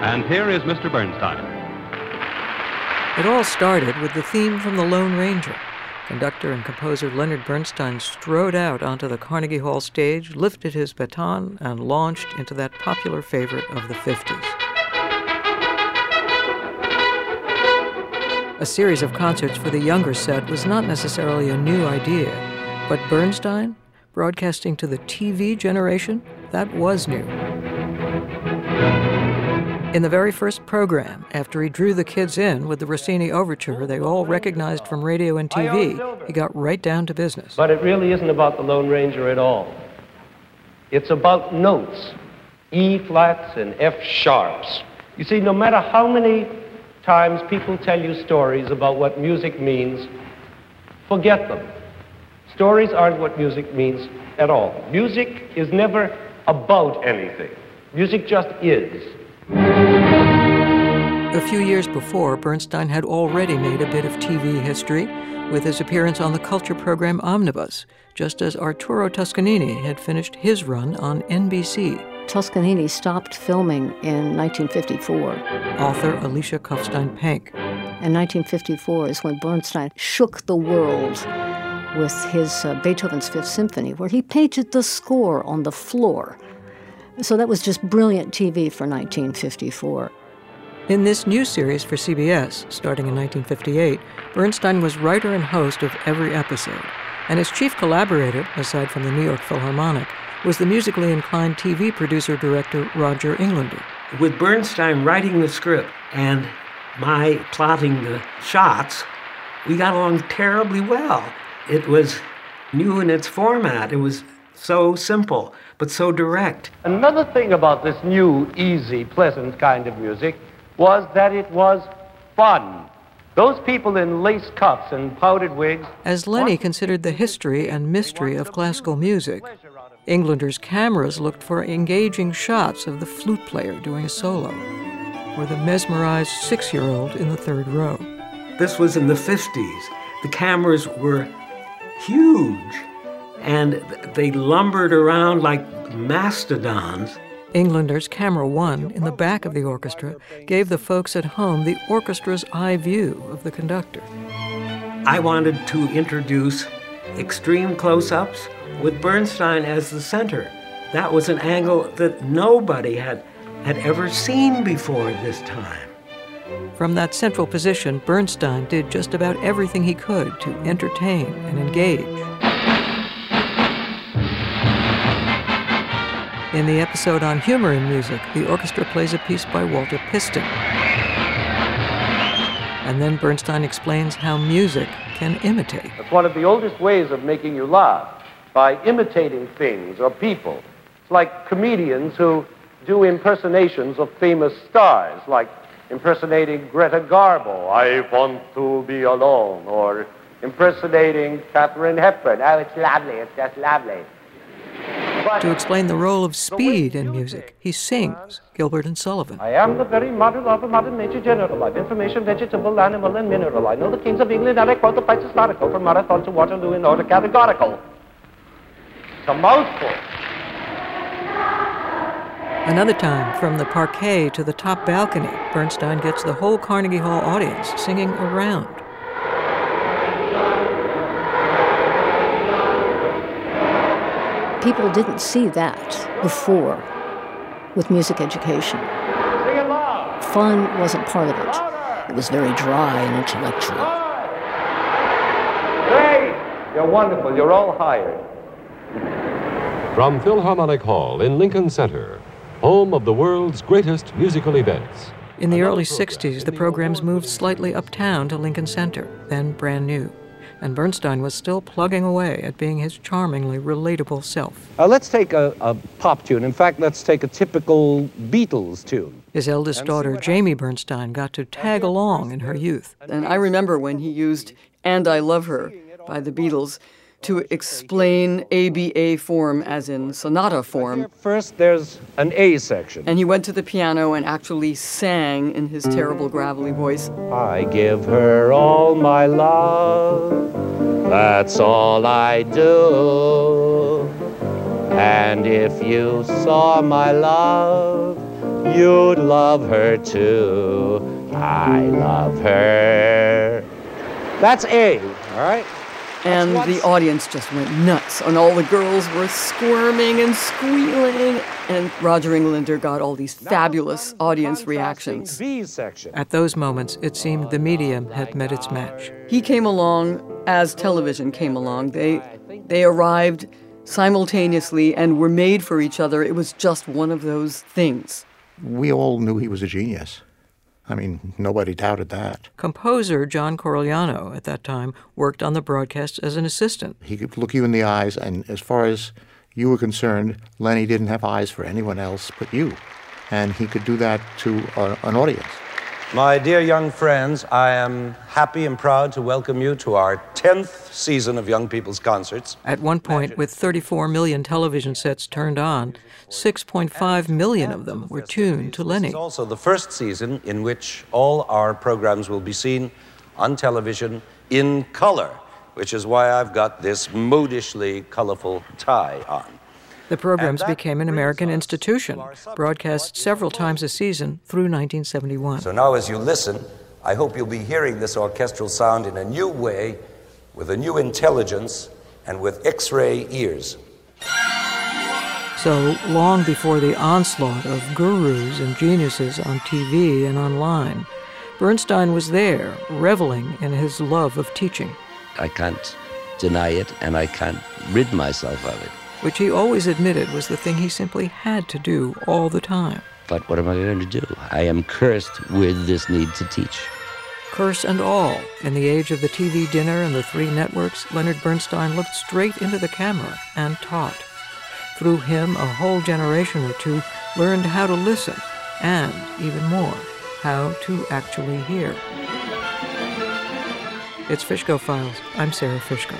And here is Mr. Bernstein. It all started with the theme from The Lone Ranger. Conductor and composer Leonard Bernstein strode out onto the Carnegie Hall stage, lifted his baton, and launched into that popular favorite of the 50s. A series of concerts for the younger set was not necessarily a new idea, but Bernstein, broadcasting to the TV generation, that was new. In the very first program, after he drew the kids in with the Rossini overture they all recognized from radio and TV, he got right down to business. But it really isn't about the Lone Ranger at all. It's about notes, E flats and F sharps. You see, no matter how many times people tell you stories about what music means, forget them. Stories aren't what music means at all. Music is never about anything. Music just is. A few years before, Bernstein had already made a bit of TV history with his appearance on the culture program Omnibus, just as Arturo Toscanini had finished his run on NBC. Toscanini stopped filming in 1954. Author Alicia Kopfstein-Penk. In 1954 is when Bernstein shook the world with his uh, Beethoven's Fifth Symphony, where he painted the score on the floor. So that was just brilliant TV for 1954. In this new series for CBS, starting in 1958, Bernstein was writer and host of every episode, and his chief collaborator, aside from the New York Philharmonic, was the musically inclined TV producer director Roger Englander. With Bernstein writing the script and my plotting the shots, we got along terribly well. It was new in its format. It was so simple, but so direct. Another thing about this new, easy, pleasant kind of music was that it was fun. Those people in lace cuffs and powdered wigs. As Lenny considered the history and mystery of classical music, Englander's cameras looked for engaging shots of the flute player doing a solo, or the mesmerized six year old in the third row. This was in the 50s. The cameras were huge, and they lumbered around like mastodons. Englander's Camera One in the back of the orchestra gave the folks at home the orchestra's eye view of the conductor. I wanted to introduce extreme close ups with Bernstein as the center. That was an angle that nobody had, had ever seen before this time. From that central position, Bernstein did just about everything he could to entertain and engage. In the episode on humor in music, the orchestra plays a piece by Walter Piston. And then Bernstein explains how music can imitate. It's one of the oldest ways of making you laugh by imitating things or people. It's like comedians who do impersonations of famous stars, like impersonating Greta Garbo, I want to be alone, or impersonating Katharine Hepburn, oh, it's lovely, it's just lovely. To explain the role of speed in music, he sings Gilbert and Sullivan. I am the very model of a modern nature general. I've information, vegetable, animal, and mineral. I know the kings of England, and I quote the fights historical from Marathon to Waterloo in order categorical. It's a mouthful. Another time, from the parquet to the top balcony, Bernstein gets the whole Carnegie Hall audience singing around. People didn't see that before with music education. Fun wasn't part of it. It was very dry and intellectual. Great! You're wonderful. You're all hired. From Philharmonic Hall in Lincoln Center, home of the world's greatest musical events. In the early 60s, the programs moved slightly uptown to Lincoln Center, then brand new. And Bernstein was still plugging away at being his charmingly relatable self. Uh, let's take a, a, pop tune. In fact, let's take a typical Beatles tune. His eldest daughter, Jamie Bernstein, got to tag along in her youth. And I remember when he used And I Love Her by the Beatles to explain ABA form as in sonata form. First, there's an A section. And he went to the piano and actually sang in his terrible gravelly voice. I give her all my love, that's all I do. And if you saw my love, You'd love her too. I love her. That's A, all right? And the audience just went nuts, and all the girls were squirming and squealing. And Roger Englander got all these fabulous audience reactions. At those moments, it seemed the medium had met its match. He came along as television came along. They, they arrived simultaneously and were made for each other. It was just one of those things. We all knew he was a genius. I mean, nobody doubted that. Composer John Corigliano at that time worked on the broadcast as an assistant. He could look you in the eyes, and as far as you were concerned, Lenny didn't have eyes for anyone else but you. And he could do that to an audience. My dear young friends, I am happy and proud to welcome you to our 10th season of Young People's Concerts. At one point, with 34 million television sets turned on, 6.5 million of them were tuned to Lenny. It's also the first season in which all our programs will be seen on television in color, which is why I've got this modishly colorful tie on. The programs became an American institution, broadcast several times a season through 1971. So now, as you listen, I hope you'll be hearing this orchestral sound in a new way, with a new intelligence, and with X ray ears. So, long before the onslaught of gurus and geniuses on TV and online, Bernstein was there, reveling in his love of teaching. I can't deny it, and I can't rid myself of it. Which he always admitted was the thing he simply had to do all the time. But what am I going to do? I am cursed with this need to teach. Curse and all, in the age of the TV dinner and the three networks, Leonard Bernstein looked straight into the camera and taught. Through him, a whole generation or two learned how to listen and, even more, how to actually hear. It's Fishko Files. I'm Sara Fishko.